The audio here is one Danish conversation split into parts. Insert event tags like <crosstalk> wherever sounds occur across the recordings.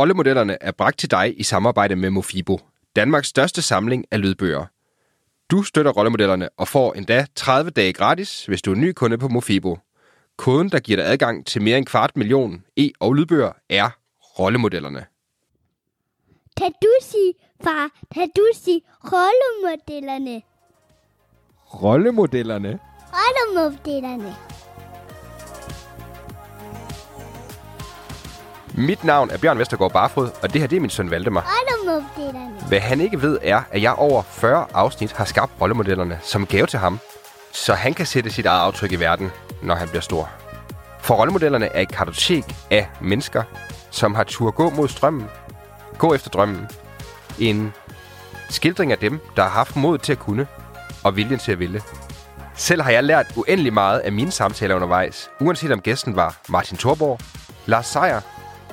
Rollemodellerne er bragt til dig i samarbejde med Mofibo, Danmarks største samling af lydbøger. Du støtter rollemodellerne og får endda 30 dage gratis, hvis du er ny kunde på Mofibo. Koden, der giver dig adgang til mere end kvart million e- og lydbøger, er rollemodellerne. Kan du sige, far, kan du sige rollemodellerne? Rollemodellerne? Rollemodellerne. Mit navn er Bjørn Vestergaard Barfod, og det her det er min søn Valdemar. Hvad han ikke ved er, at jeg over 40 afsnit har skabt rollemodellerne som gave til ham, så han kan sætte sit eget aftryk i verden, når han bliver stor. For rollemodellerne er et kartotek af mennesker, som har tur gå mod strømmen, gå efter drømmen. En skildring af dem, der har haft mod til at kunne, og viljen til at ville. Selv har jeg lært uendelig meget af mine samtaler undervejs, uanset om gæsten var Martin Thorborg, Lars Seier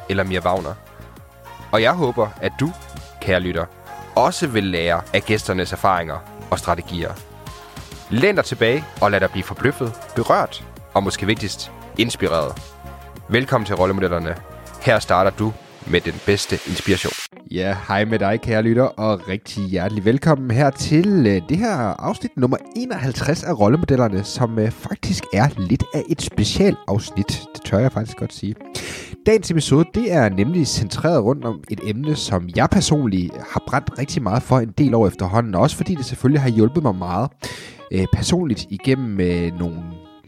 eller Mia Wagner. Og jeg håber, at du, kære lytter, også vil lære af gæsternes erfaringer og strategier. Læn dig tilbage og lad dig blive forbløffet, berørt og måske vigtigst, inspireret. Velkommen til Rollemodellerne. Her starter du med den bedste inspiration. Ja, hej med dig, kære lytter, og rigtig hjertelig velkommen her til øh, det her afsnit nummer 51 af Rollemodellerne, som øh, faktisk er lidt af et specialafsnit. Det tør jeg faktisk godt sige. Dagens episode, det er nemlig centreret rundt om et emne, som jeg personligt har brændt rigtig meget for en del år efterhånden, og også fordi det selvfølgelig har hjulpet mig meget øh, personligt igennem øh, nogle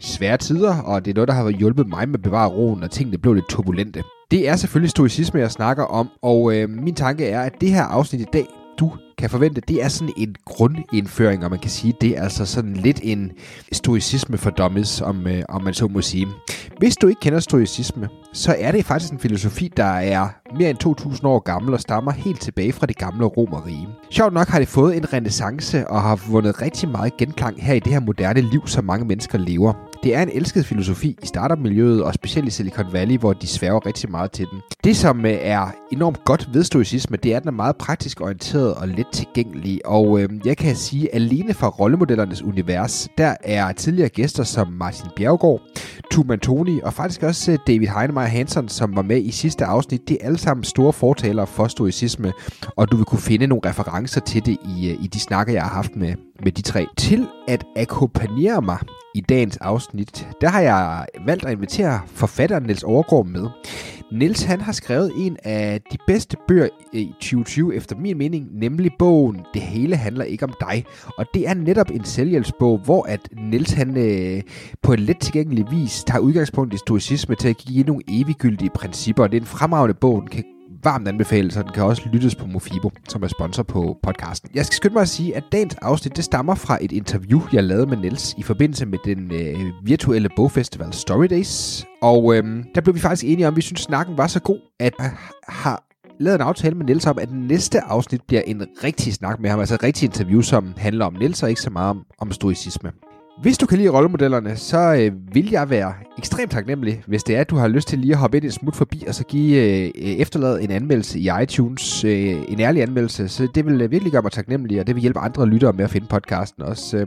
svære tider, og det er noget, der har hjulpet mig med at bevare roen, når tingene blev lidt turbulente. Det er selvfølgelig stoicisme, jeg snakker om, og øh, min tanke er, at det her afsnit i dag, du kan forvente, det er sådan en grundindføring, og man kan sige, det er altså sådan lidt en stoicisme for dummies, om, øh, om man så må sige. Hvis du ikke kender stoicisme, så er det faktisk en filosofi, der er mere end 2000 år gammel og stammer helt tilbage fra det gamle Romerrige. Sjovt nok har det fået en renaissance og har vundet rigtig meget genklang her i det her moderne liv, som mange mennesker lever. Det er en elsket filosofi i startup-miljøet, og specielt i Silicon Valley, hvor de sværger rigtig meget til den. Det, som øh, er enormt godt ved stoicisme, det er, at den er meget praktisk orienteret og let tilgængelig. Og øh, jeg kan sige, at alene fra rollemodellernes univers, der er tidligere gæster som Martin Bjergård, Tuman Toni og faktisk også øh, David Heinemeier Hansen, som var med i sidste afsnit. Det er alle sammen store fortalere for stoicisme, og du vil kunne finde nogle referencer til det i, øh, i de snakker, jeg har haft med, med de tre. Til at akkompagnere mig i dagens afsnit, der har jeg valgt at invitere forfatteren Niels Overgaard med. Niels han har skrevet en af de bedste bøger i 2020 efter min mening, nemlig bogen Det hele handler ikke om dig. Og det er netop en selvhjælpsbog, hvor at Niels han øh, på en let tilgængelig vis tager udgangspunkt i stoicisme til at give nogle eviggyldige principper. Det er en fremragende bog, den kan varmt anbefales, og den kan også lyttes på Mofibo, som er sponsor på podcasten. Jeg skal skynde mig at sige, at dagens afsnit det stammer fra et interview, jeg lavede med Niels i forbindelse med den øh, virtuelle bogfestival Story Days. Og øh, der blev vi faktisk enige om, at vi synes, snakken var så god, at jeg har lavet en aftale med Niels om, at næste afsnit bliver en rigtig snak med ham, altså et rigtigt interview, som handler om Niels og ikke så meget om, om stoicisme. Hvis du kan lide rollemodellerne, så øh, vil jeg være ekstremt taknemmelig, hvis det er, at du har lyst til lige at hoppe ind en smut forbi, og så give øh, efterladet en anmeldelse i iTunes, øh, en ærlig anmeldelse. Så det vil øh, virkelig gøre mig taknemmelig, og det vil hjælpe andre lyttere med at finde podcasten også. Øh,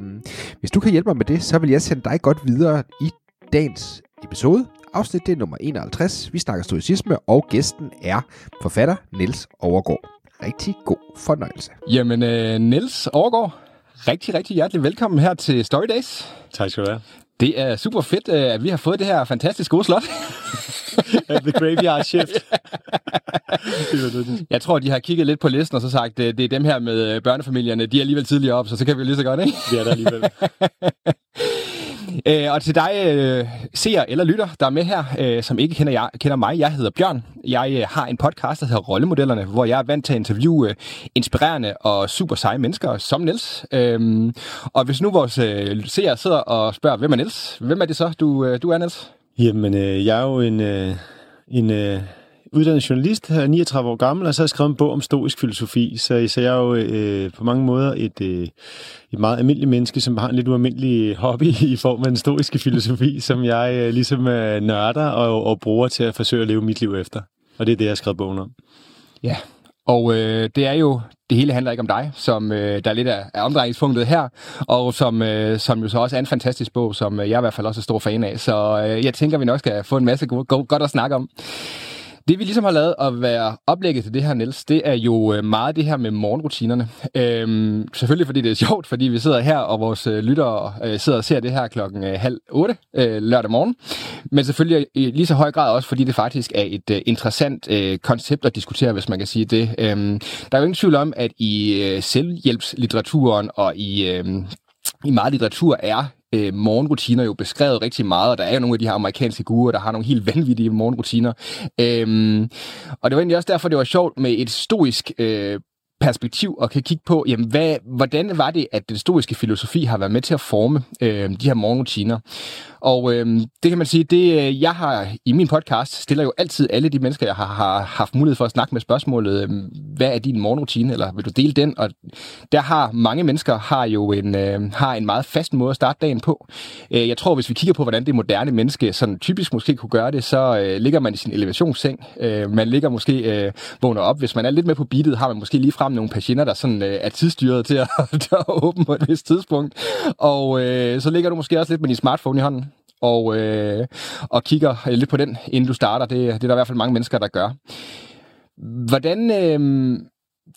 hvis du kan hjælpe mig med det, så vil jeg sende dig godt videre i dagens episode. Afsnit det er nummer 51. Vi snakker stoicisme, og gæsten er forfatter Niels Overgaard. Rigtig god fornøjelse. Jamen, øh, Niels Overgaard, rigtig, rigtig hjertelig velkommen her til Story Days. Tak skal du have. Det er super fedt, øh, at vi har fået det her fantastisk gode slot. <laughs> The graveyard shift. Jeg tror, de har kigget lidt på listen og så sagt, det, det er dem her med børnefamilierne, de er alligevel tidligere op, så så kan vi lige så godt, ikke? Det er der alligevel. <laughs> Øh, og til dig, øh, seer eller lytter, der er med her, øh, som ikke kender, jeg, kender mig, jeg hedder Bjørn. Jeg øh, har en podcast, der hedder Rollemodellerne, hvor jeg er vant til at interviewe øh, inspirerende og super seje mennesker som Niels. Øh, og hvis nu vores øh, seere sidder og spørger, hvem er Niels? Hvem er det så, du, øh, du er, Niels? Jamen, øh, jeg er jo en, øh, en øh, uddannet journalist, her 39 år gammel, og så har jeg skrevet en bog om stoisk filosofi. Så, så jeg er jo øh, på mange måder et, øh, et meget almindeligt menneske, som har en lidt ualmindelig hobby <laughs> i form af den stoiske filosofi, som jeg øh, ligesom øh, nørder og, og bruger til at forsøge at leve mit liv efter. Og det er det, jeg har skrevet bogen om. Ja, og øh, det er jo, det hele handler ikke om dig, som øh, der er lidt af, af omdrejningspunktet her, og som, øh, som jo så også er en fantastisk bog, som øh, jeg i hvert fald også er stor fan af. Så øh, jeg tænker, vi nok skal få en masse go- go- godt at snakke om. Det vi ligesom har lavet at være oplægget til det her, Niels, det er jo øh, meget det her med morgenrutinerne. Øhm, selvfølgelig fordi det er sjovt, fordi vi sidder her, og vores øh, lyttere øh, sidder og ser det her klokken øh, halv otte øh, lørdag morgen. Men selvfølgelig i lige så høj grad også, fordi det faktisk er et øh, interessant øh, koncept at diskutere, hvis man kan sige det. Øhm, der er jo ingen tvivl om, at i øh, selvhjælpslitteraturen og i... Øh, i meget litteratur er øh, morgenrutiner jo beskrevet rigtig meget, og der er jo nogle af de her amerikanske gurer, der har nogle helt vanvittige morgenrutiner. Øhm, og det var egentlig også derfor, det var sjovt med et stoisk øh, perspektiv og kan kigge på, jamen, hvad, hvordan var det, at den stoiske filosofi har været med til at forme øh, de her morgenrutiner. Og øh, det kan man sige, det øh, jeg har i min podcast, stiller jo altid alle de mennesker, jeg har, har haft mulighed for at snakke med spørgsmålet, øh, hvad er din morgenrutine, eller vil du dele den? Og der har mange mennesker har jo en, øh, har en meget fast måde at starte dagen på. Øh, jeg tror, hvis vi kigger på, hvordan det moderne menneske sådan typisk måske kunne gøre det, så øh, ligger man i sin elevationsseng. Øh, man ligger måske øh, vågner op. Hvis man er lidt med på beatet, har man måske lige frem nogle patienter, der sådan, øh, er tidsstyret til at, <laughs> til at åbne på et vist tidspunkt. Og øh, så ligger du måske også lidt med din smartphone i hånden og, øh, og kigger øh, lidt på den, inden du starter. Det, det er der i hvert fald mange mennesker, der gør. Hvordan, øh,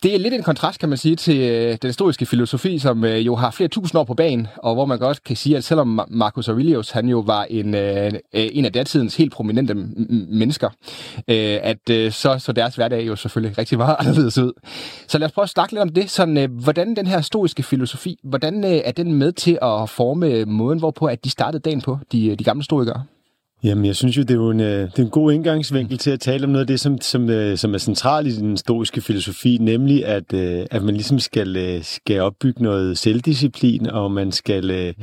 det er lidt en kontrast, kan man sige, til øh, den historiske filosofi, som øh, jo har flere tusind år på banen, og hvor man godt kan sige, at selvom Marcus Aurelius, han jo var en, øh, en af datidens helt prominente mennesker, at så, så deres hverdag jo selvfølgelig rigtig meget <laughs> anderledes ud. Så lad os prøve at snakke lidt om det. Sådan, hvordan den her historiske filosofi, hvordan er den med til at forme måden, hvorpå at de startede dagen på, de, de gamle historikere? Jamen, jeg synes jo, det er jo en, øh, det er en god indgangsvinkel til at tale om noget af det, som, som, øh, som er centralt i den stoiske filosofi, nemlig at, øh, at man ligesom skal, skal opbygge noget selvdisciplin, og man skal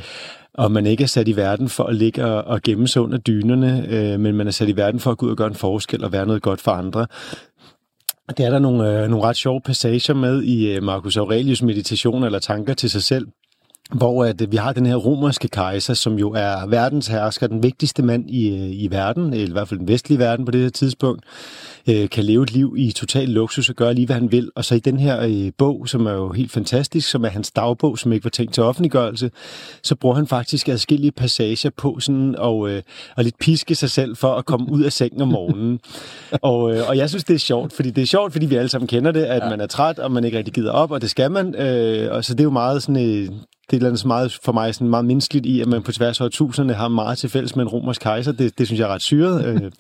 og man ikke er sat i verden for at ligge og, og gemme sig under dynerne, øh, men man er sat i verden for at gå ud og gøre en forskel og være noget godt for andre. Det er der nogle, øh, nogle ret sjove passager med i Marcus Aurelius meditation eller tanker til sig selv, hvor at vi har den her romerske kejser, som jo er verdens hersker, den vigtigste mand i, i verden, eller i hvert fald den vestlige verden på det her tidspunkt, øh, kan leve et liv i total luksus og gøre lige, hvad han vil. Og så i den her øh, bog, som er jo helt fantastisk, som er hans dagbog, som ikke var tænkt til offentliggørelse, så bruger han faktisk adskillige passager på sådan og, øh, og lidt piske sig selv for at komme ud af sengen om morgenen. <laughs> og, øh, og jeg synes, det er sjovt, fordi det er sjovt, fordi vi alle sammen kender det, at ja. man er træt, og man ikke rigtig gider op, og det skal man. Øh, og så det er jo meget sådan... Øh, det er så meget for mig sådan meget menneskeligt i, at man på tværs af tusinderne har meget til fælles med en romersk kejser. Det, det synes jeg er ret syret.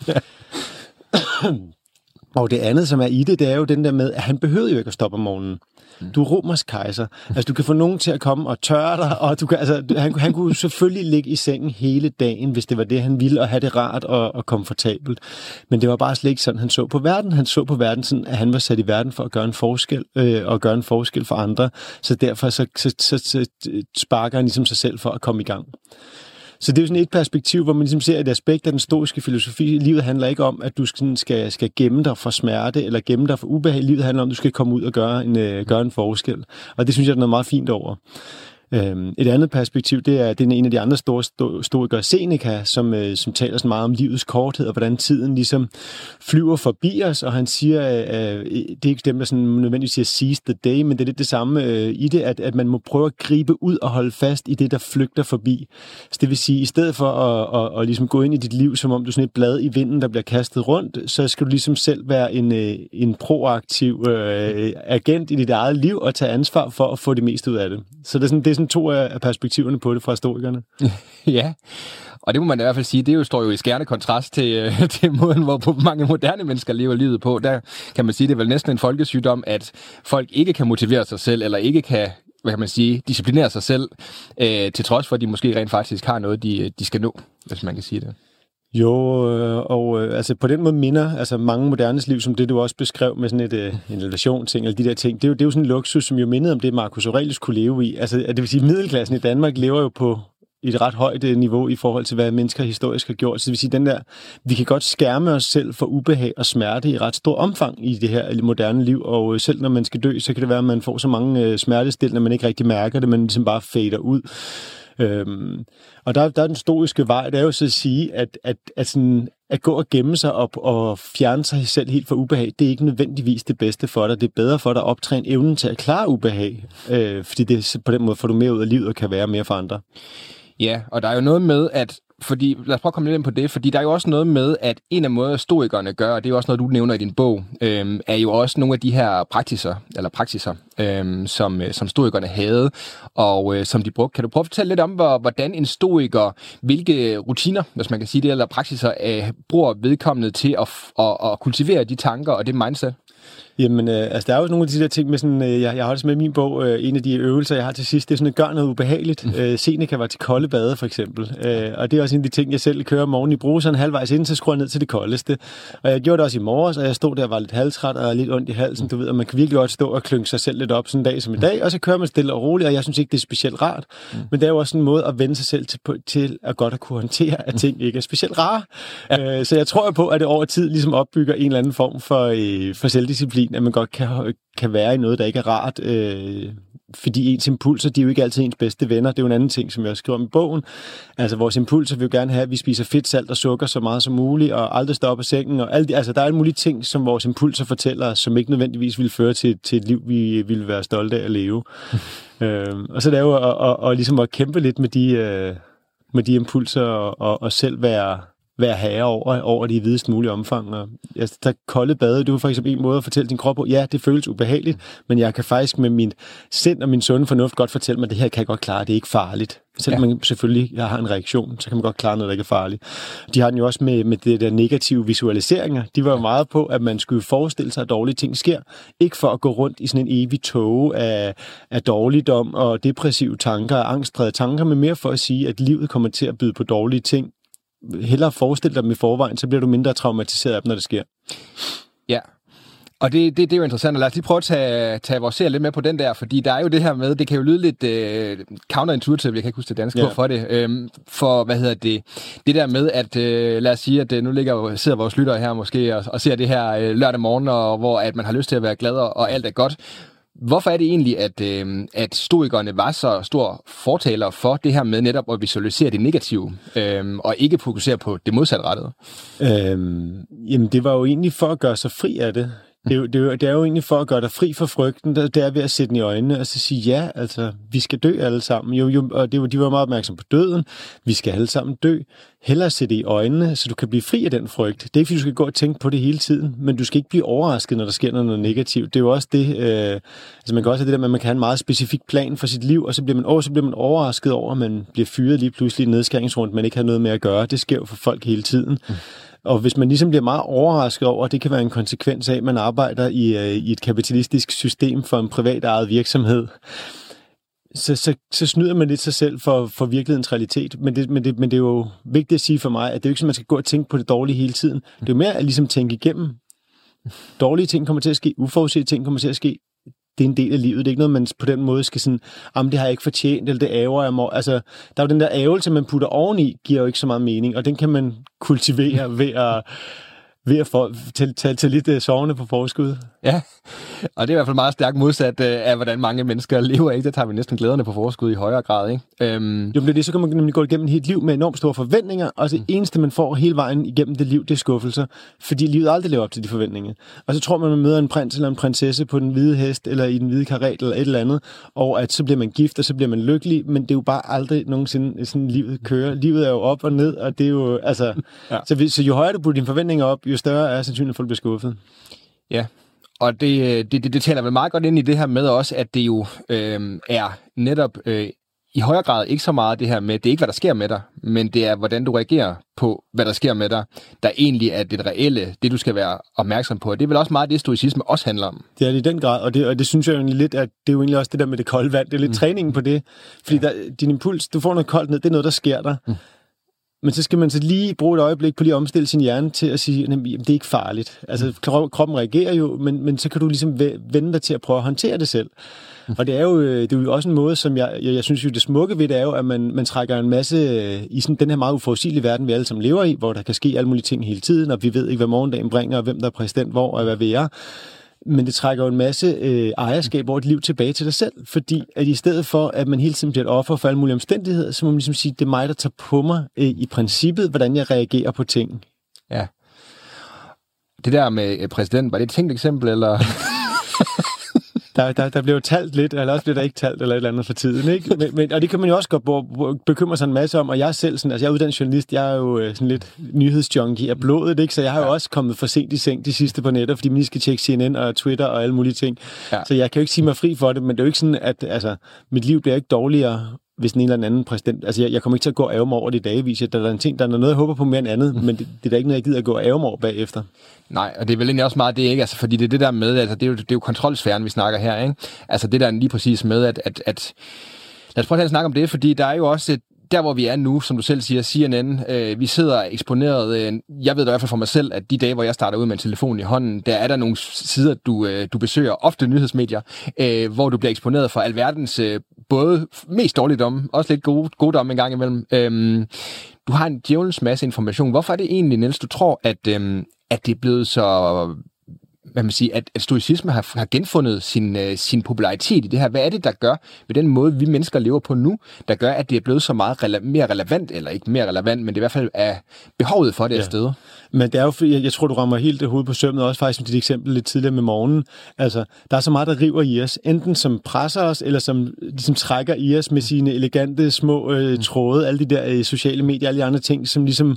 <clears throat> Og det andet, som er i det, det er jo den der med, at han behøvede jo ikke at stoppe om morgenen. Du er romersk kejser. Altså, du kan få nogen til at komme og tørre dig, og du kan, altså, han, han kunne selvfølgelig ligge i sengen hele dagen, hvis det var det, han ville, og have det rart og, og komfortabelt. Men det var bare slet ikke sådan, han så på verden. Han så på verden sådan, at han var sat i verden for at gøre en forskel, øh, og gøre en forskel for andre. Så derfor så, så, så, så sparker han ligesom sig selv for at komme i gang. Så det er jo sådan et perspektiv, hvor man ligesom ser et aspekt af den stoiske filosofi. Livet handler ikke om, at du skal, skal, skal gemme dig for smerte eller gemme dig for ubehag. Livet handler om, at du skal komme ud og gøre en, øh, gøre en forskel. Og det synes jeg, der er noget meget fint over. Øhm, et andet perspektiv, det er, det er en af de andre store historikere, Seneca, som, øh, som taler så meget om livets korthed, og hvordan tiden ligesom flyver forbi os, og han siger, at øh, det er ikke dem, der sådan nødvendigvis siger seize the day, men det er lidt det samme øh, i det, at, at man må prøve at gribe ud og holde fast i det, der flygter forbi. Så det vil sige, i stedet for at, at, at ligesom gå ind i dit liv, som om du er sådan et blad i vinden, der bliver kastet rundt, så skal du ligesom selv være en, øh, en proaktiv øh, agent i dit eget liv, og tage ansvar for at få det meste ud af det. Så det er sådan, det er sådan sådan to af perspektiverne på det fra historikerne. <laughs> ja, og det må man i hvert fald sige, det jo står jo i skærende kontrast til, øh, <laughs> til måden, hvor mange moderne mennesker lever livet på. Der kan man sige, det er vel næsten en folkesygdom, at folk ikke kan motivere sig selv, eller ikke kan hvad kan man sige, disciplinere sig selv, øh, til trods for, at de måske rent faktisk har noget, de, øh, de skal nå, hvis man kan sige det. Jo, øh, og øh, altså på den måde minder altså mange modernes liv, som det du også beskrev med sådan et, øh, en elevation-ting, eller de der ting, det er, jo, det er jo sådan en luksus, som jo mindede om det, Marcus Aurelius kunne leve i. Altså det vil sige, middelklassen i Danmark lever jo på et ret højt øh, niveau i forhold til, hvad mennesker historisk har gjort. Så det vil sige, den der, vi kan godt skærme os selv for ubehag og smerte i ret stor omfang i det her moderne liv, og øh, selv når man skal dø, så kan det være, at man får så mange øh, smertestillende, at man ikke rigtig mærker det, men ligesom bare fader ud. Øhm, og der, der er den stoiske vej, det er jo så at sige, at, at, at, sådan, at gå og gemme sig op og fjerne sig selv helt fra ubehag, det er ikke nødvendigvis det bedste for dig. Det er bedre for dig at optræne evnen til at klare ubehag, øh, fordi det, på den måde får du mere ud af livet og kan være mere for andre. Ja, og der er jo noget med, at fordi, lad os prøve at komme lidt ind på det, fordi der er jo også noget med, at en af måder stoikerne gør, og det er jo også noget, du nævner i din bog, øhm, er jo også nogle af de her praksiser, eller praksiser, øhm, som, øh, som stoikerne havde, og øh, som de brugte. Kan du prøve at fortælle lidt om, hvor, hvordan en stoiker, hvilke rutiner, hvis man kan sige det, eller praksiser, øh, bruger vedkommende til at, at, at kultivere de tanker og det mindset? Jamen, øh, altså, der er jo nogle af de der ting med sådan, øh, jeg, jeg har det med min bog, øh, en af de øvelser, jeg har til sidst, det er sådan at gøre noget ubehageligt. Mm. Øh, Seneca var til kolde bade, for eksempel. Øh, og det er også en af de ting, jeg selv kører om morgenen i bruseren halvvejs inden, så skruer jeg ned til det koldeste. Og jeg gjorde det også i morges, og jeg stod der og var lidt halvtræt og lidt ondt i halsen, du ved, og man kan virkelig godt stå og klynke sig selv lidt op sådan en dag som i dag, og så kører man stille og roligt, og jeg synes ikke, det er specielt rart. Mm. Men det er jo også en måde at vende sig selv til, til at godt at kunne håndtere, at ting ikke er specielt rare. Ja. Øh, så jeg tror jo på, at det over tid ligesom opbygger en eller anden form for, øh, for selvdisciplin, at man godt kan kan være i noget, der ikke er rart, øh, fordi ens impulser, de er jo ikke altid ens bedste venner. Det er jo en anden ting, som jeg skriver om i bogen. Altså, vores impulser vil jo gerne have, at vi spiser fedt, salt og sukker så meget som muligt, og aldrig står op af sengen. Og alt, altså, der er alle mulige ting, som vores impulser fortæller os, som ikke nødvendigvis vil føre til, til et liv, vi ville være stolte af at leve. <laughs> øh, og så det er jo at, at, at, ligesom at kæmpe lidt med de, øh, med de impulser, og, og, og selv være være herre over, over det i videst mulige omfang. Og, altså, der kolde bade, du er for eksempel en måde at fortælle din krop på, ja, det føles ubehageligt, men jeg kan faktisk med min sind og min sunde fornuft godt fortælle mig, at det her kan jeg godt klare, det er ikke farligt. Selvom ja. man selvfølgelig jeg har en reaktion, så kan man godt klare noget, der ikke er farligt. De har den jo også med, med det der negative visualiseringer. De var jo meget på, at man skulle forestille sig, at dårlige ting sker. Ikke for at gå rundt i sådan en evig tåge af, af dårligdom og depressive tanker og angstdrede tanker, men mere for at sige, at livet kommer til at byde på dårlige ting, hellere forestille dig dem i forvejen, så bliver du mindre traumatiseret af dem, når det sker. Ja, og det, det, det er jo interessant, og lad os lige prøve at tage, tage vores serie lidt med på den der, fordi der er jo det her med, det kan jo lyde lidt uh, counterintuitive, jeg kan ikke huske det danske ja. for det, um, for, hvad hedder det, det der med, at uh, lad os sige, at uh, nu ligger, sidder vores lyttere her måske og, og ser det her uh, lørdag morgen, og hvor at man har lyst til at være glad, og, og alt er godt, Hvorfor er det egentlig, at, øh, at stoikerne var så stor fortaler for det her med netop at visualisere det negative, øh, og ikke fokusere på det modsatrettede? Øhm, jamen, det var jo egentlig for at gøre sig fri af det. Det er, jo, det, er jo, det er jo egentlig for at gøre dig fri for frygten, det er ved at sætte den i øjnene og så sige, ja, altså, vi skal dø alle sammen. Jo, jo, og det var, de var meget opmærksomme på døden. Vi skal alle sammen dø. Hellere sætte det i øjnene, så du kan blive fri af den frygt. Det er ikke, fordi du skal gå og tænke på det hele tiden, men du skal ikke blive overrasket, når der sker noget negativt. Det er jo også det, øh, altså man kan også have det der med, at man kan have en meget specifik plan for sit liv, og så bliver man, over, så bliver man overrasket over, at man bliver fyret lige pludselig i nedskæringsrundt, man ikke har noget med at gøre. Det sker jo for folk hele tiden. Mm. Og hvis man ligesom bliver meget overrasket over, at det kan være en konsekvens af, at man arbejder i, øh, i et kapitalistisk system for en privat ejet virksomhed, så, så, så snyder man lidt sig selv for, for virkelighedens realitet. Men det, men, det, men det er jo vigtigt at sige for mig, at det er jo ikke sådan, man skal gå og tænke på det dårlige hele tiden. Det er jo mere at ligesom tænke igennem. Dårlige ting kommer til at ske, uforudsete ting kommer til at ske det er en del af livet. Det er ikke noget, man på den måde skal sådan, jamen det har jeg ikke fortjent, eller det æver jeg må. Altså, der er jo den der ævelse, man putter oveni, giver jo ikke så meget mening, og den kan man kultivere ved at, ved at få, til, til, til lidt uh, sovende på forskud. Ja, og det er i hvert fald meget stærkt modsat uh, af, hvordan mange mennesker lever. Ikke? Der tager vi næsten glæderne på forskud i højere grad. Ikke? Um... Jo, men det, så kan man nemlig gå igennem et helt liv med enormt store forventninger, og det mm. eneste, man får hele vejen igennem det liv, det er skuffelser, fordi livet aldrig lever op til de forventninger. Og så tror man, man møder en prins eller en prinsesse på den hvide hest, eller i den hvide karet, eller et eller andet, og at så bliver man gift, og så bliver man lykkelig, men det er jo bare aldrig nogensinde sådan, livet kører. Livet er jo op og ned, og det er jo, altså... <laughs> ja. så, så jo højere du putter dine forventninger op, jo større er sandsynligheden for, at du bliver skuffet. Ja, og det, det, det, det taler vel meget godt ind i det her med også, at det jo øh, er netop øh, i højere grad ikke så meget det her med, det er ikke, hvad der sker med dig, men det er, hvordan du reagerer på, hvad der sker med dig, der egentlig er det reelle, det du skal være opmærksom på. Og det er vel også meget det, stoicisme også handler om. Det er det i den grad, og det, og det synes jeg jo lidt, at det er jo egentlig også det der med det kolde vand. Det er lidt mm. træningen på det, fordi ja. der, din impuls, du får noget koldt ned, det er noget, der sker der. Mm. Men så skal man så lige bruge et øjeblik på lige at omstille sin hjerne til at sige, at det er ikke farligt. Altså kroppen reagerer jo, men, men så kan du ligesom vende dig til at prøve at håndtere det selv. Mm. Og det er jo, øh, det er jo også en måde, som jeg, jeg, jeg synes jo, det smukke ved det er jo, at man, man trækker en masse øh, i sådan den her meget uforudsigelige verden, vi alle sammen lever i, hvor der kan ske alle mulige ting hele tiden, og vi ved ikke, hvad morgendagen bringer, og hvem der er præsident hvor, og hvad vi er men det trækker jo en masse øh, ejerskab over et liv tilbage til dig selv, fordi at i stedet for, at man hele tiden bliver et offer for alle mulige omstændigheder, så må man ligesom sige, det er mig, der tager på mig øh, i princippet, hvordan jeg reagerer på ting. Ja. Det der med øh, præsidenten, var det et tænkt eksempel, eller? <laughs> Der, der, der bliver jo talt lidt, eller også bliver der ikke talt, eller et eller andet for tiden. Ikke? Men, men, og det kan man jo også godt bekymre sig en masse om, og jeg er selv sådan, altså jeg er uddannet journalist, jeg er jo øh, sådan lidt nyhedsjunkie af blodet, ikke? så jeg har jo også kommet for sent i seng de sidste par nætter, fordi man lige skal tjekke CNN og Twitter og alle mulige ting. Ja. Så jeg kan jo ikke sige mig fri for det, men det er jo ikke sådan, at altså, mit liv bliver ikke dårligere hvis den ene eller anden præsident... Altså, jeg, jeg kommer ikke til at gå og ærge mig over det i dagevis. Der er en ting, der er noget, jeg håber på mere end andet, men det, det er da ikke noget, jeg gider at gå og ærge mig over bagefter. Nej, og det er vel egentlig også meget det, ikke? Altså, fordi det er det der med, altså, det er jo, det er jo kontrolsfæren, vi snakker her, ikke? Altså, det der er lige præcis med, at, at, at lad os prøve at snakke om det, fordi der er jo også et, der, hvor vi er nu, som du selv siger, CNN, øh, vi sidder eksponeret. Øh, jeg ved da i hvert fald for mig selv, at de dage, hvor jeg starter ud med en telefon i hånden, der er der nogle sider, du, øh, du besøger, ofte nyhedsmedier, øh, hvor du bliver eksponeret for alverdens øh, både mest dårligdomme, også lidt gode, gode domme en gang imellem. Øhm, du har en djævelens masse information. Hvorfor er det egentlig, Niels, du tror, at, øhm, at det er blevet så man siger, at, at stoicisme har, har genfundet sin, øh, sin popularitet i det her. Hvad er det, der gør ved den måde, vi mennesker lever på nu, der gør, at det er blevet så meget rele- mere relevant, eller ikke mere relevant, men det er i hvert fald er behovet for det ja. Ja. sted? Men det er jo, jeg, jeg tror, du rammer helt det hoved på sømmet, også faktisk med dit eksempel lidt tidligere med morgenen. Altså, der er så meget, der river i os, enten som presser os, eller som ligesom trækker i os med sine elegante små øh, tråde, alle de der øh, sociale medier, alle de andre ting, som ligesom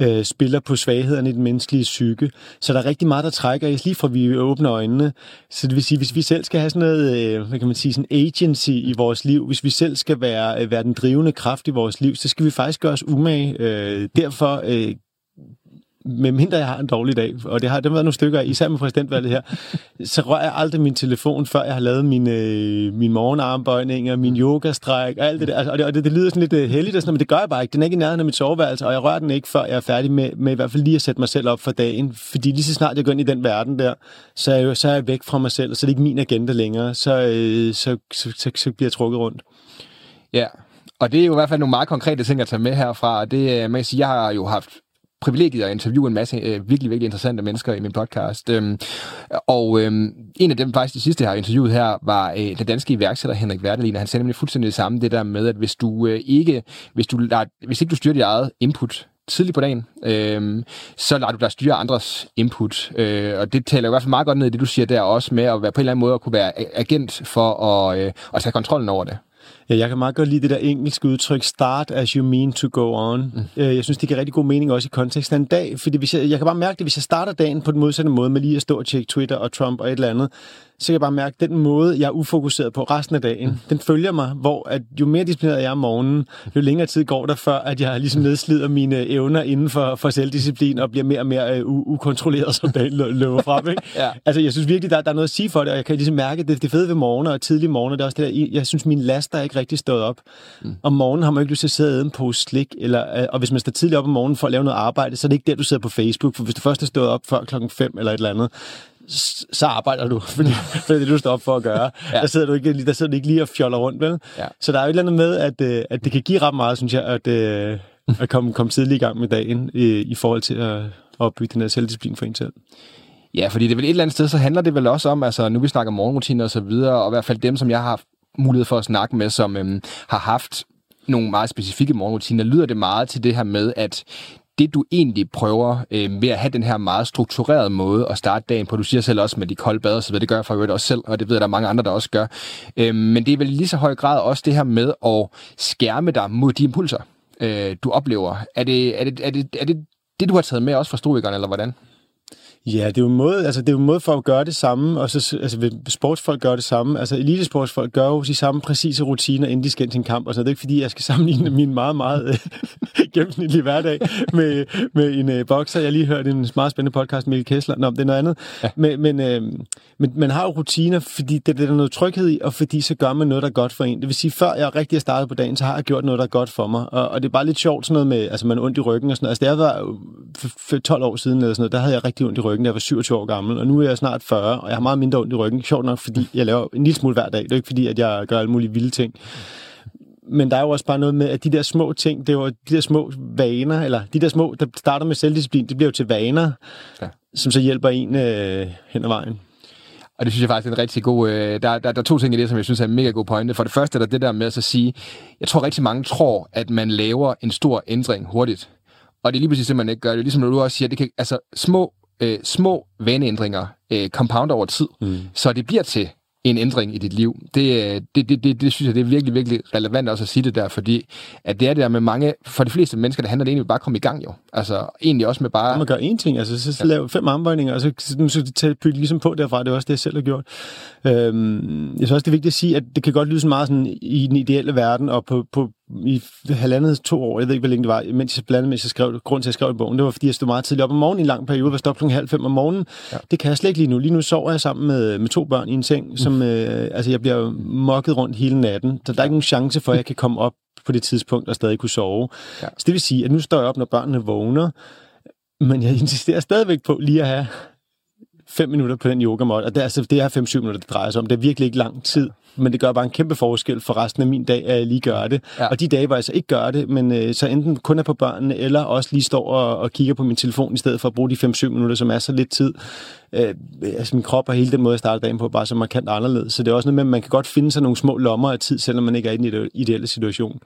øh, spiller på svaghederne i den menneskelige psyke. Så der er rigtig meget, der trækker os, lige fra vi åbner øjnene. Så det vil sige, hvis vi selv skal have sådan noget, øh, hvad kan man sige, sådan agency i vores liv, hvis vi selv skal være, øh, være den drivende kraft i vores liv, så skal vi faktisk gøre os umage. Øh, derfor øh, med mindre jeg har en dårlig dag, og det har det har været nogle stykker, især med præsidentvalget her, så rører jeg aldrig min telefon, før jeg har lavet mine, øh, mine morgenarmbøjninger, min yogastræk og alt det der. Altså, og det, og det, det lyder sådan lidt øh, heldigt, og sådan, men det gør jeg bare ikke. Den er ikke i nærheden af mit soveværelse, og jeg rører den ikke, før jeg er færdig med, med i hvert fald lige at sætte mig selv op for dagen. Fordi lige så snart jeg går ind i den verden der, så er jeg, jo, så er jeg væk fra mig selv, og så er det ikke min agenda længere. Så, øh, så, så, så, så bliver jeg trukket rundt. Ja, og det er jo i hvert fald nogle meget konkrete ting at tage med herfra. og Det, man kan sige, jeg har jo haft privilegiet at interviewe en masse øh, virkelig, virkelig interessante mennesker i min podcast. Øhm, og øhm, en af dem, faktisk det sidste, jeg har interviewet her, var øh, den danske iværksætter Henrik Werdelin, og han sagde nemlig fuldstændig det samme, det der med, at hvis du øh, ikke, hvis du lader, hvis ikke du styrer dit eget input tidligt på dagen, øh, så lader du dig styre andres input. Øh, og det taler i hvert fald meget godt ned i det, du siger der også med at være på en eller anden måde at kunne være agent for at, øh, at tage kontrollen over det. Ja, jeg kan meget godt lide det der engelske udtryk, start as you mean to go on. Mm. Jeg synes, det giver rigtig god mening også i konteksten af en dag, fordi hvis jeg, jeg kan bare mærke det, hvis jeg starter dagen på den modsatte måde med lige at stå og tjekke Twitter og Trump og et eller andet, så kan jeg bare mærke, at den måde, jeg er ufokuseret på resten af dagen, mm. den følger mig, hvor at jo mere disciplineret jeg er om morgenen, jo længere tid går der, før at jeg ligesom nedslider mine evner inden for, for selvdisciplin og bliver mere og mere uh, ukontrolleret, som dagen løber frem. Ikke? ja. Altså, jeg synes virkelig, der, der er noget at sige for det, og jeg kan ligesom mærke, at det, det fede ved morgener og tidlige morgener, det er også det der, jeg synes, min last er ikke rigtig stået op. Mm. Om morgenen har man ikke lyst til at sidde og æde en pose slik, eller, og hvis man står tidligt op om morgenen for at lave noget arbejde, så er det ikke der, du sidder på Facebook, for hvis du først er stået op før klokken 5 eller et eller andet, så arbejder du, <laughs> fordi, det er det, du står op for at gøre. ja. Der sidder du ikke, der sidder du ikke lige og fjoller rundt, vel? Ja. Så der er jo et eller andet med, at, øh, at det kan give ret meget, synes jeg, at, øh, at komme, komme tidligt i gang med dagen i, i forhold til at opbygge den her selvdisciplin for en selv. Ja, fordi det er vel et eller andet sted, så handler det vel også om, altså nu vi snakker morgenrutiner og så videre, og i hvert fald dem, som jeg har mulighed for at snakke med, som øhm, har haft nogle meget specifikke morgenrutiner, lyder det meget til det her med, at det du egentlig prøver øh, ved at have den her meget strukturerede måde at starte dagen på, du siger selv også med de kolde bad og så videre, det gør jeg for øvrigt også selv, og det ved jeg, der er mange andre, der også gør. Øh, men det er vel lige så høj grad også det her med at skærme dig mod de impulser, øh, du oplever. Er det, er, det, er, det, er det det, du har taget med også fra stoikeren, eller hvordan? Ja, det er jo en måde, altså det er jo en måde for at gøre det samme, og så altså, sportsfolk gør det samme. Altså elitesportsfolk gør jo de samme præcise rutiner, inden de skal ind til en kamp, og så det er ikke fordi, jeg skal <laughs> sammenligne min meget, meget <laughs> gennemsnitlige hverdag med, med en uh, bokser. Jeg har lige hørt en meget spændende podcast med Mikkel Kessler. Nå, det er noget andet. Ja. Men, men, øh, men man har jo rutiner, fordi det, det er der noget tryghed i, og fordi så gør man noget, der er godt for en. Det vil sige, før jeg rigtig er startet på dagen, så har jeg gjort noget, der er godt for mig. Og, og det er bare lidt sjovt sådan noget med, altså man er ondt i ryggen og sådan noget. Altså det var for, for 12 år siden eller sådan noget, der havde jeg rigtig ondt i ryggen, da jeg var 27 år gammel, og nu er jeg snart 40, og jeg har meget mindre ondt i ryggen. Sjovt nok, fordi jeg laver en lille smule hver dag. Det er ikke fordi, at jeg gør alle mulige vilde ting. Men der er jo også bare noget med, at de der små ting, det er jo de der små vaner, eller de der små, der starter med selvdisciplin, det bliver jo til vaner, ja. som så hjælper en øh, hen ad vejen. Og det synes jeg faktisk er en rigtig god... Øh, der, der, der er to ting i det, som jeg synes er en mega god pointe. For det første er der det der med at så sige, jeg tror rigtig mange tror, at man laver en stor ændring hurtigt. Og det er lige præcis det, man ikke gør. Det er ligesom, når du også siger, det kan, altså små, øh, små vaneændringer øh, compounder over tid. Mm. Så det bliver til en ændring i dit liv. Det, øh, det, det, det, det synes jeg, det er virkelig, virkelig relevant også at sige det der, fordi at det er det der med mange, for de fleste mennesker, det handler det egentlig bare at komme i gang jo. Altså egentlig også med bare... Man gør én ting, altså så, så ja. lave fem armbøjninger, og så, så, så tage bygge ligesom på derfra, det er også det, jeg selv har gjort. Øhm, jeg synes også, det er vigtigt at sige, at det kan godt lyde så meget sådan i den ideelle verden, og på, på i halvandet to år, jeg ved ikke, hvor længe det var, mens jeg blandede, mens jeg skrev, grund til, at jeg skrev bogen, det var, fordi jeg stod meget tidligt op om morgenen i en lang periode, var stoppet klokken halv fem om morgenen. Ja. Det kan jeg slet ikke lige nu. Lige nu sover jeg sammen med, med to børn i en seng, som, mm. øh, altså jeg bliver mokket rundt hele natten, så der er ikke nogen chance for, at jeg kan komme op på det tidspunkt og stadig kunne sove. Ja. Så det vil sige, at nu står jeg op, når børnene vågner, men jeg insisterer stadigvæk på lige at have fem minutter på den yoga og det er, altså, det er 5-7 minutter, det drejer sig om. Det er virkelig ikke lang tid men det gør bare en kæmpe forskel for resten af min dag, at jeg lige gør det. Ja. Og de dage, hvor jeg så ikke gør det, men øh, så enten kun er på børnene, eller også lige står og, og kigger på min telefon, i stedet for at bruge de 5-7 minutter, som er så lidt tid. Øh, altså min krop og hele den måde, jeg starter dagen på, bare så markant anderledes. Så det er også noget med, at man kan godt finde sig nogle små lommer af tid, selvom man ikke er i den ideelle situation.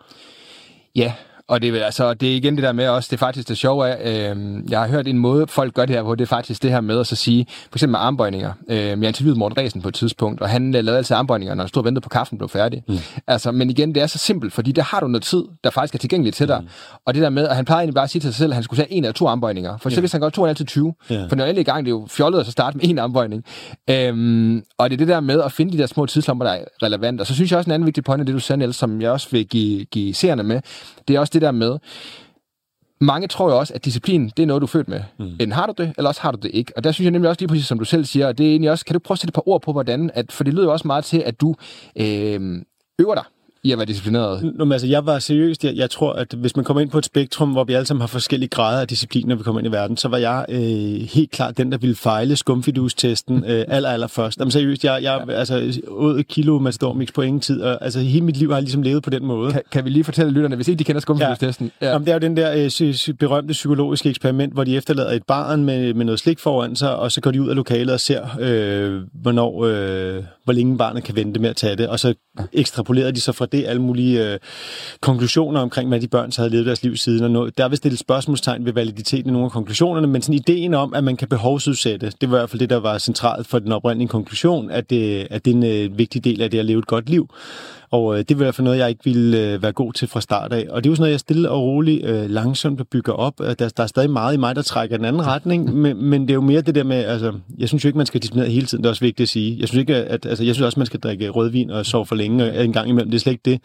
Ja, og det, altså, det er igen det der med også, det er faktisk det sjove af, øh, jeg har hørt en måde, folk gør det her på, det er faktisk det her med at så sige, for eksempel med armbøjninger. Øh, jeg interviewede Morten Resen på et tidspunkt, og han lavede altid armbøjninger, når han stod og ventede på kaffen blev færdig. Mm. Altså, men igen, det er så simpelt, fordi der har du noget tid, der faktisk er tilgængeligt til dig. Mm. Og det der med, at han plejede egentlig bare at sige til sig selv, at han skulle tage en eller to armbøjninger. For så yeah. hvis han godt to, han altid 20. Yeah. For når jeg i gang, det er jo fjollet at så starte med en armbøjning. Øhm, og det er det der med at finde de der små tidslommer, der er relevant. Og så synes jeg også en anden vigtig point, det du sagde, Niels, som jeg også vil give, give seerne med, det er også det der med, mange tror jo også, at disciplin, det er noget, du er født med. Mm. Enten har du det, eller også har du det ikke. Og der synes jeg nemlig også lige præcis, som du selv siger, det er egentlig også, kan du prøve at sætte et par ord på, hvordan, at, for det lyder jo også meget til, at du øh, øver dig i at være disciplineret? Nå, men altså, jeg var seriøst. Jeg, jeg tror, at hvis man kommer ind på et spektrum, hvor vi alle sammen har forskellige grader af disciplin, når vi kommer ind i verden, så var jeg øh, helt klart den, der ville fejle skumfidus-testen <laughs> øh, aller, aller først. Jamen seriøst, jeg, jeg ja. altså, ud kilo Matador Mix på ingen tid, og altså, hele mit liv har jeg ligesom levet på den måde. Kan, kan vi lige fortælle lytterne, hvis ikke de kender skumfidus-testen? Ja. Ja. Jamen, det er jo den der øh, berømte psykologiske eksperiment, hvor de efterlader et barn med, med noget slik foran sig, og så går de ud af lokalet og ser, øh, hvornår, øh, hvor længe barnet kan vente med at tage det, og så ekstrapolerede de så fra det alle mulige øh, konklusioner omkring, hvad de børn så havde levet deres liv siden. Og noget, der vil stille spørgsmålstegn ved validiteten af nogle af konklusionerne, men sådan ideen om, at man kan behovsudsætte, det var i hvert fald det, der var centralt for den oprindelige konklusion, at det, at det er en øh, vigtig del af det at leve et godt liv. Og øh, det var i hvert fald noget, jeg ikke ville øh, være god til fra start af. Og det er jo sådan noget, jeg stille og roligt, øh, langsomt bygger op. Der, der er stadig meget i mig, der trækker den anden retning, <laughs> men, men det er jo mere det der med, altså, jeg synes jo ikke, man skal disciplinere hele tiden, det er også vigtigt at sige. Jeg synes ikke, at, altså, jeg synes også, man skal drikke rødvin og sove for længe og en gang imellem, det er slet ikke det.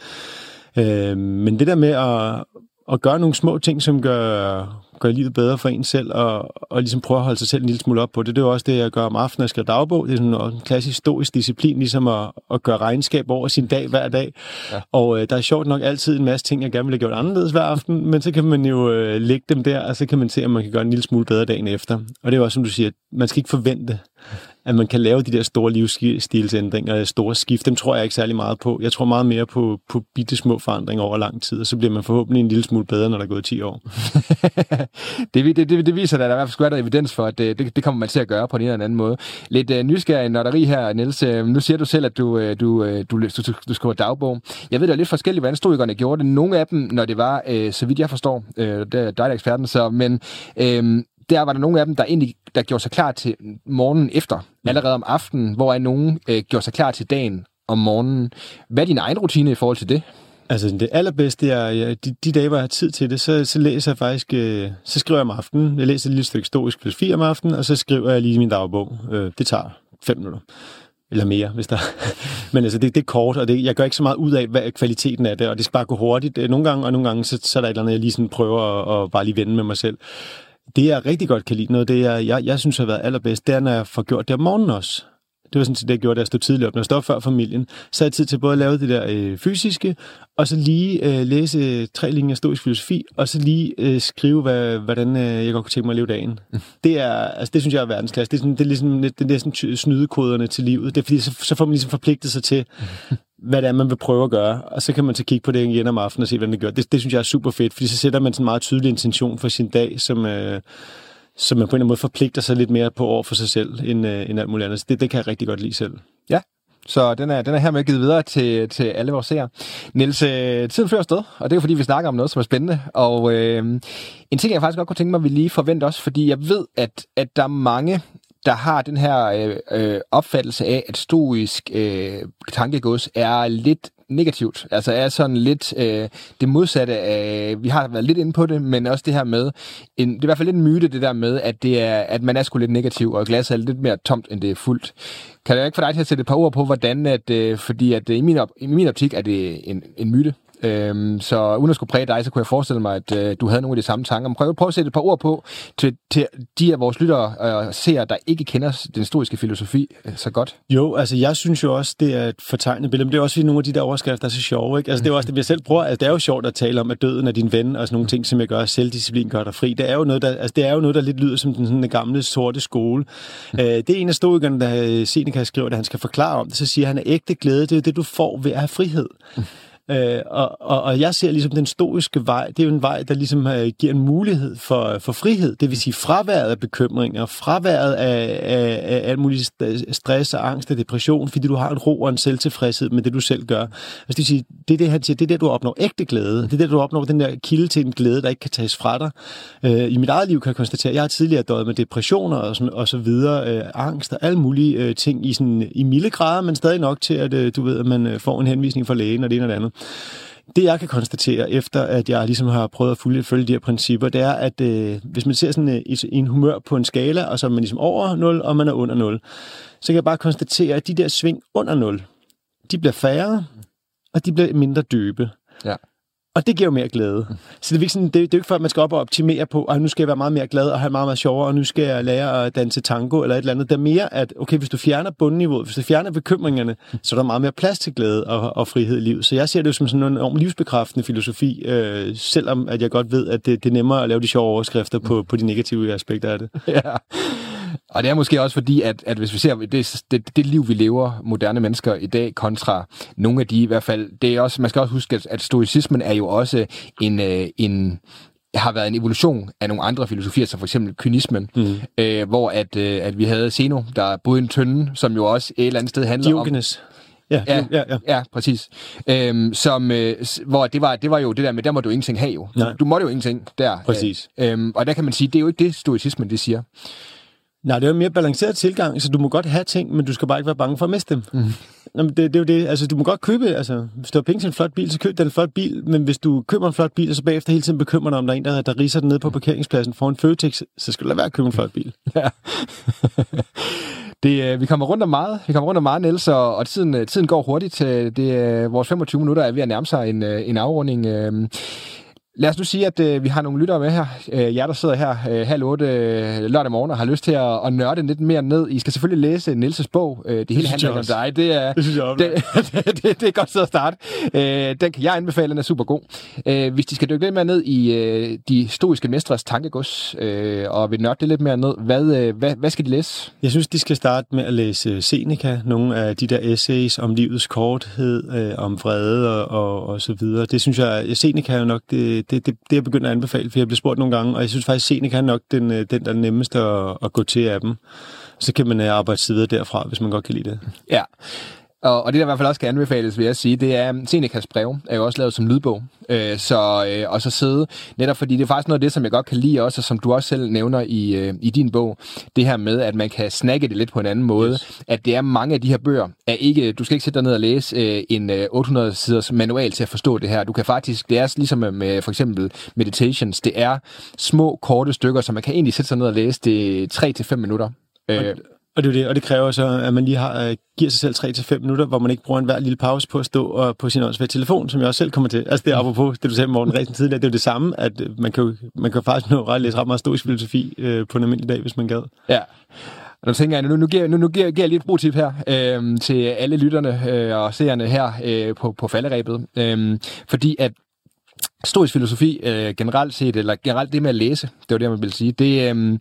Øh, men det der med at, at gøre nogle små ting, som gør, gør livet bedre for en selv, og, og ligesom prøve at holde sig selv en lille smule op på det. Det er jo også det, jeg gør om aftenen, jeg skriver dagbog. Det er sådan en klassisk stoisk disciplin, ligesom at, at gøre regnskab over sin dag hver dag. Ja. Og øh, der er sjovt nok altid en masse ting, jeg gerne vil have gjort anderledes hver aften, men så kan man jo øh, lægge dem der, og så kan man se, om man kan gøre en lille smule bedre dagen efter. Og det er jo også, som du siger, man skal ikke forvente, at man kan lave de der store livsstilsændringer, store skift, dem tror jeg ikke særlig meget på. Jeg tror meget mere på, på bitte små forandringer over lang tid, og så bliver man forhåbentlig en lille smule bedre, når der er gået 10 år. <laughs> det, det, det, det viser, at der i hvert fald skulle være evidens for, at øh, det, det kommer man til at gøre på en eller anden måde. Lidt uh, nysgerrig nørderi her, Niels. Uh, nu siger du selv, at du, uh, du, uh, du, du, du skriver dagbog. Jeg ved, det er lidt forskelligt, hvordan historikerne gjorde det. Nogle af dem, når det var, uh, så vidt jeg forstår, uh, det er dig, der er eksperten, så, men uh, der var der nogle af dem, der egentlig der gjorde sig klar til morgenen efter, allerede om aftenen, hvor er nogen øh, gjorde sig klar til dagen om morgenen. Hvad er din egen rutine i forhold til det? Altså det allerbedste er, de, de dage, hvor jeg har tid til det, så, så læser jeg faktisk, øh, så skriver jeg om aftenen. Jeg læser et lille stykke historisk filosofi om aftenen, og så skriver jeg lige min dagbog. Øh, det tager fem minutter. Eller mere, hvis der... <laughs> Men altså, det, det er kort, og det, jeg gør ikke så meget ud af, hvad kvaliteten er det, og det skal bare gå hurtigt. Øh, nogle gange, og nogle gange, så, så er der et eller andet, jeg lige sådan prøver at, at bare lige vende med mig selv. Det, jeg rigtig godt kan lide, noget det, jeg, jeg, jeg synes har været allerbedst, det er, når jeg får gjort det om morgenen også. Det var sådan set det, jeg gjorde, da jeg stod tidligt op. Når jeg stod før familien, så havde jeg tid til både at lave det der øh, fysiske, og så lige øh, læse tre linjer stoisk filosofi, og så lige øh, skrive, hvad, hvordan øh, jeg godt kunne tænke mig at leve dagen. Mm. <laughs> Det, er, altså, det synes jeg er verdensklasse. Det er, sådan, det er ligesom det er næsten snydekoderne til livet. Det er fordi, så, så får man ligesom forpligtet sig til, <laughs> hvad det er, man vil prøve at gøre, og så kan man så kigge på det igen om aftenen og se, hvad det gør. Det, det synes jeg er super fedt, fordi så sætter man sådan en meget tydelig intention for sin dag, som... Øh, som man på en eller anden måde forpligter sig lidt mere på over for sig selv, end, øh, end alt muligt andet. Så det, det kan jeg rigtig godt lide selv. Ja, så den er, den er hermed givet videre til, til alle vores seere. Niels, øh, tiden flyver sted, og det er jo fordi, vi snakker om noget, som er spændende. Og øh, en ting, jeg faktisk godt kunne tænke mig, at vi lige forventer os, fordi jeg ved, at, at der er mange, der har den her øh, øh, opfattelse af, at stoisk øh, tankegods er lidt negativt. Altså er sådan lidt øh, det modsatte af, vi har været lidt inde på det, men også det her med, en, det er i hvert fald lidt en myte, det der med, at, det er, at man er sgu lidt negativ, og glasset er lidt mere tomt, end det er fuldt. Kan jeg ikke få dig til at sætte et par ord på, hvordan, at, øh, fordi at øh, i, min op, i min optik er det en, en myte, Øhm, så uden at skulle præge dig, så kunne jeg forestille mig, at øh, du havde nogle af de samme tanker. Men prøv, prøv at sætte et par ord på til, til de af vores lyttere og øh, seere, der ikke kender den historiske filosofi øh, så godt. Jo, altså jeg synes jo også, det er et fortegnet billede, men det er også fordi nogle af de der overskrifter er så sjove. Ikke? Altså det er også det, jeg selv prøver. Altså, det er jo sjovt at tale om, at døden er din ven, og sådan nogle ting, som jeg gør, selvdisciplin gør dig fri. Det er jo noget, der, altså, det er jo noget, der lidt lyder som den, sådan, den gamle sorte skole. Mm. Øh, det er en af stoikerne, der Seneca skriver, at han skal forklare om det, så siger han, at ægte glæde, det er det, du får ved at have frihed. Øh, og, og, og jeg ser ligesom den stoiske vej, det er jo en vej, der ligesom øh, giver en mulighed for, for frihed. Det vil sige fraværet af bekymringer, fraværet af, af, af alt muligt stress og angst og depression, fordi du har en ro og en selvtilfredshed med det, du selv gør. Altså, det vil sige, det er det, han siger, det er der, du opnår ægte glæde. Det er der, du opnår den der kilde til en glæde, der ikke kan tages fra dig. Øh, I mit eget liv kan jeg konstatere, at jeg har tidligere døjet med depressioner og, sådan, og så videre, øh, angst og alle mulige øh, ting i, sådan, i milde grader, men stadig nok til, at øh, du ved, at man øh, får en henvisning fra lægen og det ene og det andet. Det jeg kan konstatere, efter at jeg ligesom har prøvet at følge, følge de her principper, det er, at øh, hvis man ser sådan øh, en humør på en skala, og så er man ligesom over 0, og man er under 0, så kan jeg bare konstatere, at de der sving under 0, de bliver færre, og de bliver mindre dybe. Ja. Og det giver jo mere glæde. Så det er, ikke sådan, det, det er jo ikke for, at man skal op og optimere på, at nu skal jeg være meget mere glad og have meget, meget sjovere, og nu skal jeg lære at danse tango eller et eller andet. Det er mere, at okay, hvis du fjerner bundniveauet, hvis du fjerner bekymringerne, så er der meget mere plads til glæde og, og frihed i livet. Så jeg ser det jo som sådan en enorm livsbekræftende filosofi, øh, selvom at jeg godt ved, at det, det er nemmere at lave de sjove overskrifter på, på de negative aspekter af det. <laughs> Ja. Og det er måske også fordi, at, at hvis vi ser det, det, det liv, vi lever, moderne mennesker i dag, kontra nogle af de i hvert fald, det er også, man skal også huske, at, at stoicismen er jo også en, øh, en, har været en evolution af nogle andre filosofier, som for eksempel kynismen, mm. øh, hvor at, øh, at vi havde Zeno, der boede i en tønde, som jo også et eller andet sted handler Diogenes. om... Ja, ja, ja, ja. ja præcis. Øhm, som, øh, hvor det var, det var jo det der med, der må du ingenting have jo. Nej. Du, du måtte jo ingenting der. Præcis. Øh, øhm, og der kan man sige, det er jo ikke det, stoicismen det siger. Nej, det er jo en mere balanceret tilgang, så du må godt have ting, men du skal bare ikke være bange for at miste dem. Mm. Jamen, det, det er jo det. Altså, du må godt købe, altså, hvis du har penge til en flot bil, så køb den en flot bil, men hvis du køber en flot bil, og så bagefter hele tiden bekymrer dig om, der er en, der, der riser den ned på parkeringspladsen for en Føtex, så skal du lade være at købe en flot bil. <laughs> Ja. <laughs> Det, øh, vi kommer rundt om meget, vi kommer rundt om meget, Niels, og, og tiden, øh, tiden går hurtigt. Det, vores 25 minutter er ved at nærme sig en, øh, en afrunding. Lad os nu sige, at øh, vi har nogle lyttere med her. Øh, jer, der sidder her øh, halv otte øh, lørdag morgen og har lyst til at, at nørde lidt mere ned. I skal selvfølgelig læse Nils' bog. Øh, det, det hele handler om dig. Det er, det, synes jeg det, det, <laughs> det, det er godt sted at starte. Øh, den kan jeg anbefale, den er super god. Øh, hvis de skal dykke lidt mere ned i øh, de stoiske mestres tankegods, øh, og vil nørde det lidt mere ned, hvad, øh, hvad, hvad skal de læse? Jeg synes, de skal starte med at læse Seneca, nogle af de der essays om livets korthed, øh, om vrede og, og, og så videre. Det synes jeg, Seneca er jo nok det, det, det, det jeg begynder at anbefale, for jeg bliver spurgt nogle gange, og jeg synes faktisk, at Seneca er nok den, øh, den der nemmeste at, at gå til af dem. Så kan man øh, arbejde videre derfra, hvis man godt kan lide det. Ja, og, og det, der i hvert fald også kan anbefales, vil jeg sige, det er, Senecas brev er jo også lavet som lydbog. Øh, så, øh, og så sidde, netop fordi det er faktisk noget af det, som jeg godt kan lide også, og som du også selv nævner i, øh, i din bog, det her med, at man kan snakke det lidt på en anden måde. Yes. At det er mange af de her bøger, er ikke, du skal ikke sætte dig ned og læse øh, en øh, 800 siders manual til at forstå det her. Du kan faktisk, det er ligesom med, med for eksempel meditations, det er små, korte stykker, så man kan egentlig sætte sig ned og læse det 3-5 minutter. Øh, og det er det, og det kræver så, at man lige har, uh, giver sig selv 3-5 minutter, hvor man ikke bruger en hver lille pause på at stå og på sin åndsvære telefon, som jeg også selv kommer til. Altså det er apropos det, du sagde Morten Ræsen tidligere, det er jo det samme, at øh, man kan, man kan faktisk nå at læse ret meget stoisk filosofi uh, på en almindelig dag, hvis man gad. Ja. Og nu tænker jeg, nu, nu, giver, nu, nu giver, giver jeg lige et brugtip her øh, til alle lytterne øh, og seerne her øh, på, på falderæbet. Øh, fordi at stoisk filosofi øh, generelt set, eller generelt det med at læse, det var det, man ville sige, det, øh,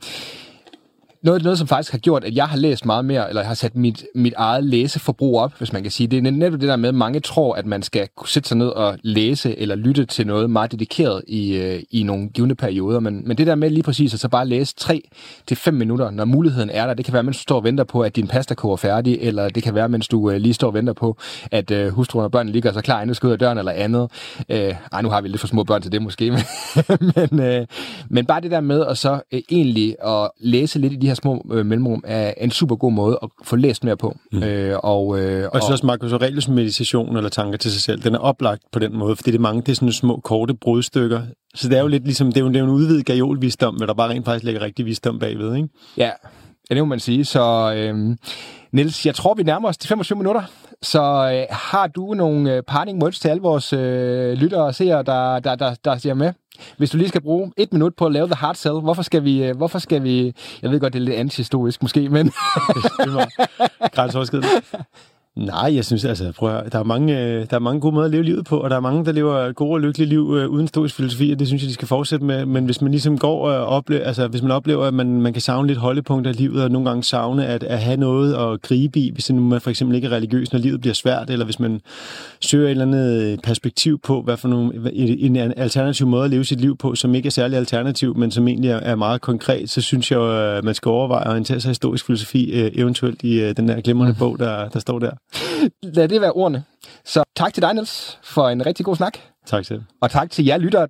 noget, noget, som faktisk har gjort, at jeg har læst meget mere, eller har sat mit, mit eget læseforbrug op, hvis man kan sige. Det er netop det der med, at mange tror, at man skal kunne sætte sig ned og læse eller lytte til noget meget dedikeret i, øh, i nogle givende perioder. Men, men det der med lige præcis at så bare læse 3 til fem minutter, når muligheden er der, det kan være, mens du står og venter på, at din pasta koger færdig, eller det kan være, mens du øh, lige står og venter på, at øh, hustruen og børnene ligger så klar, inden du skal ud af døren eller andet. Øh, ej, nu har vi lidt for små børn til det måske, men, <laughs> men, øh, men bare det der med at så øh, egentlig at læse lidt i de her små øh, mellemrum er en super god måde at få læst mere på. Mm. Øh, og, øh, Og jeg synes også, Marcus Aurelius meditation eller tanker til sig selv, den er oplagt på den måde, fordi det er mange, det er sådan små, korte brudstykker. Så det er jo lidt ligesom, det er jo, det er jo en udvidet gajolvisdom, men der bare rent faktisk ligger rigtig visdom bagved, ikke? Ja, ja det må man sige. Så øh, Niels, jeg tror, vi nærmer os til 25 minutter. Så øh, har du nogle øh, parting words til alle vores øh, lyttere og seere, der, der, der, der siger med? Hvis du lige skal bruge et minut på at lave the hard sell, hvorfor skal vi, øh, hvorfor skal vi jeg ved godt, det er lidt antihistorisk måske, men... <laughs> det var grænseoverskridende. Nej, jeg synes altså, prøv at, høre, der, er mange, øh, der er mange gode måder at leve livet på, og der er mange, der lever gode og lykkelige liv øh, uden stoisk filosofi, og det synes jeg, de skal fortsætte med. Men hvis man ligesom går og oplever, altså hvis man oplever, at man, man kan savne lidt holdepunkter i livet, og nogle gange savne at, at have noget at gribe i, hvis man for eksempel ikke er religiøs, når livet bliver svært, eller hvis man søger et eller andet perspektiv på, hvad for nogle, en, en alternativ måde at leve sit liv på, som ikke er særlig alternativ, men som egentlig er, er meget konkret, så synes jeg, at man skal overveje at orientere sig i historisk filosofi, øh, eventuelt i øh, den der glimrende bog, der, der står der. Lad det være ordene. Så tak til dig, Niels, for en rigtig god snak. Tak selv. Og tak til jer lyttere,